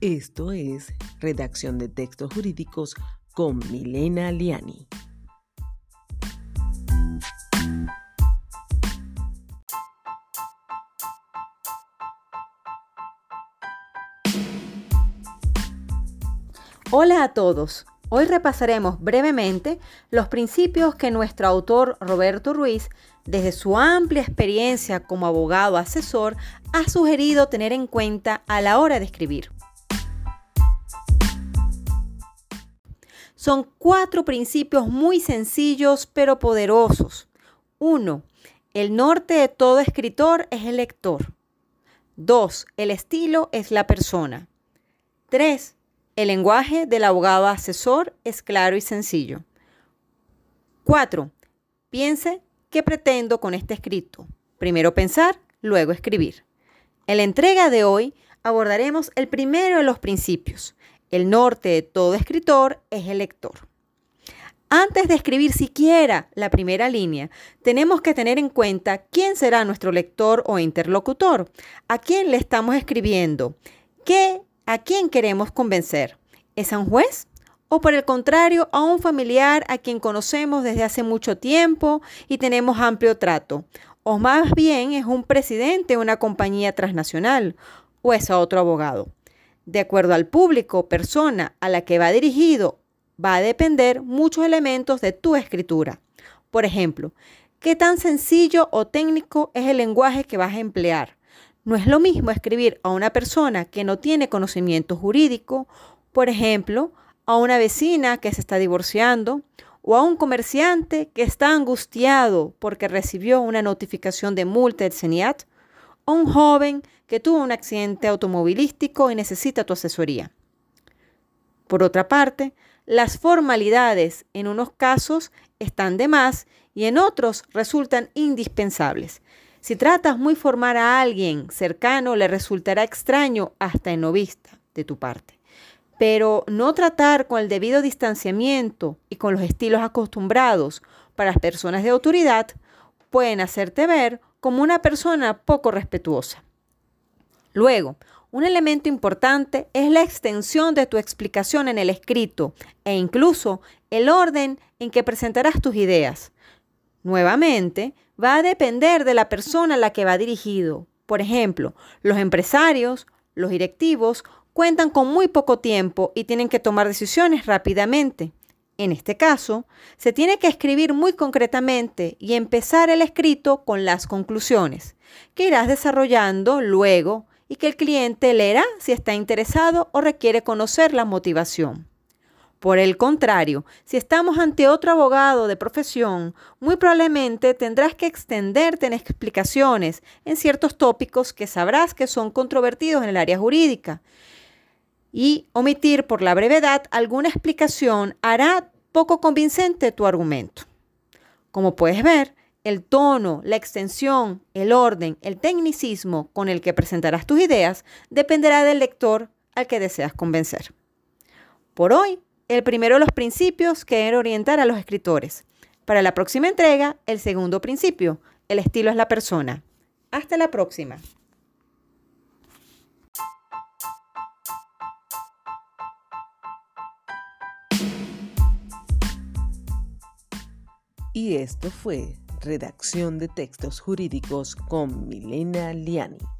Esto es Redacción de Textos Jurídicos con Milena Liani. Hola a todos. Hoy repasaremos brevemente los principios que nuestro autor Roberto Ruiz, desde su amplia experiencia como abogado asesor, ha sugerido tener en cuenta a la hora de escribir. Son cuatro principios muy sencillos pero poderosos. 1. El norte de todo escritor es el lector. 2. El estilo es la persona. 3. El lenguaje del abogado asesor es claro y sencillo. 4. Piense qué pretendo con este escrito. Primero pensar, luego escribir. En la entrega de hoy abordaremos el primero de los principios. El norte de todo escritor es el lector. Antes de escribir siquiera la primera línea, tenemos que tener en cuenta quién será nuestro lector o interlocutor, a quién le estamos escribiendo, qué ¿A quién queremos convencer? ¿Es a un juez? ¿O por el contrario, a un familiar a quien conocemos desde hace mucho tiempo y tenemos amplio trato? ¿O más bien es un presidente de una compañía transnacional? ¿O es a otro abogado? De acuerdo al público, persona a la que va dirigido, va a depender muchos elementos de tu escritura. Por ejemplo, ¿qué tan sencillo o técnico es el lenguaje que vas a emplear? No es lo mismo escribir a una persona que no tiene conocimiento jurídico, por ejemplo, a una vecina que se está divorciando o a un comerciante que está angustiado porque recibió una notificación de multa del CENIAT, un joven que tuvo un accidente automovilístico y necesita tu asesoría. Por otra parte, las formalidades en unos casos están de más y en otros resultan indispensables. Si tratas muy formar a alguien cercano, le resultará extraño hasta en no vista de tu parte. Pero no tratar con el debido distanciamiento y con los estilos acostumbrados para las personas de autoridad pueden hacerte ver como una persona poco respetuosa. Luego, un elemento importante es la extensión de tu explicación en el escrito e incluso el orden en que presentarás tus ideas. Nuevamente, va a depender de la persona a la que va dirigido. Por ejemplo, los empresarios, los directivos, cuentan con muy poco tiempo y tienen que tomar decisiones rápidamente. En este caso, se tiene que escribir muy concretamente y empezar el escrito con las conclusiones, que irás desarrollando luego y que el cliente leerá si está interesado o requiere conocer la motivación. Por el contrario, si estamos ante otro abogado de profesión, muy probablemente tendrás que extenderte en explicaciones en ciertos tópicos que sabrás que son controvertidos en el área jurídica. Y omitir por la brevedad alguna explicación hará poco convincente tu argumento. Como puedes ver, el tono, la extensión, el orden, el tecnicismo con el que presentarás tus ideas dependerá del lector al que deseas convencer. Por hoy el primero de los principios que deben orientar a los escritores. Para la próxima entrega, el segundo principio, el estilo es la persona. Hasta la próxima. Y esto fue Redacción de Textos Jurídicos con Milena Liani.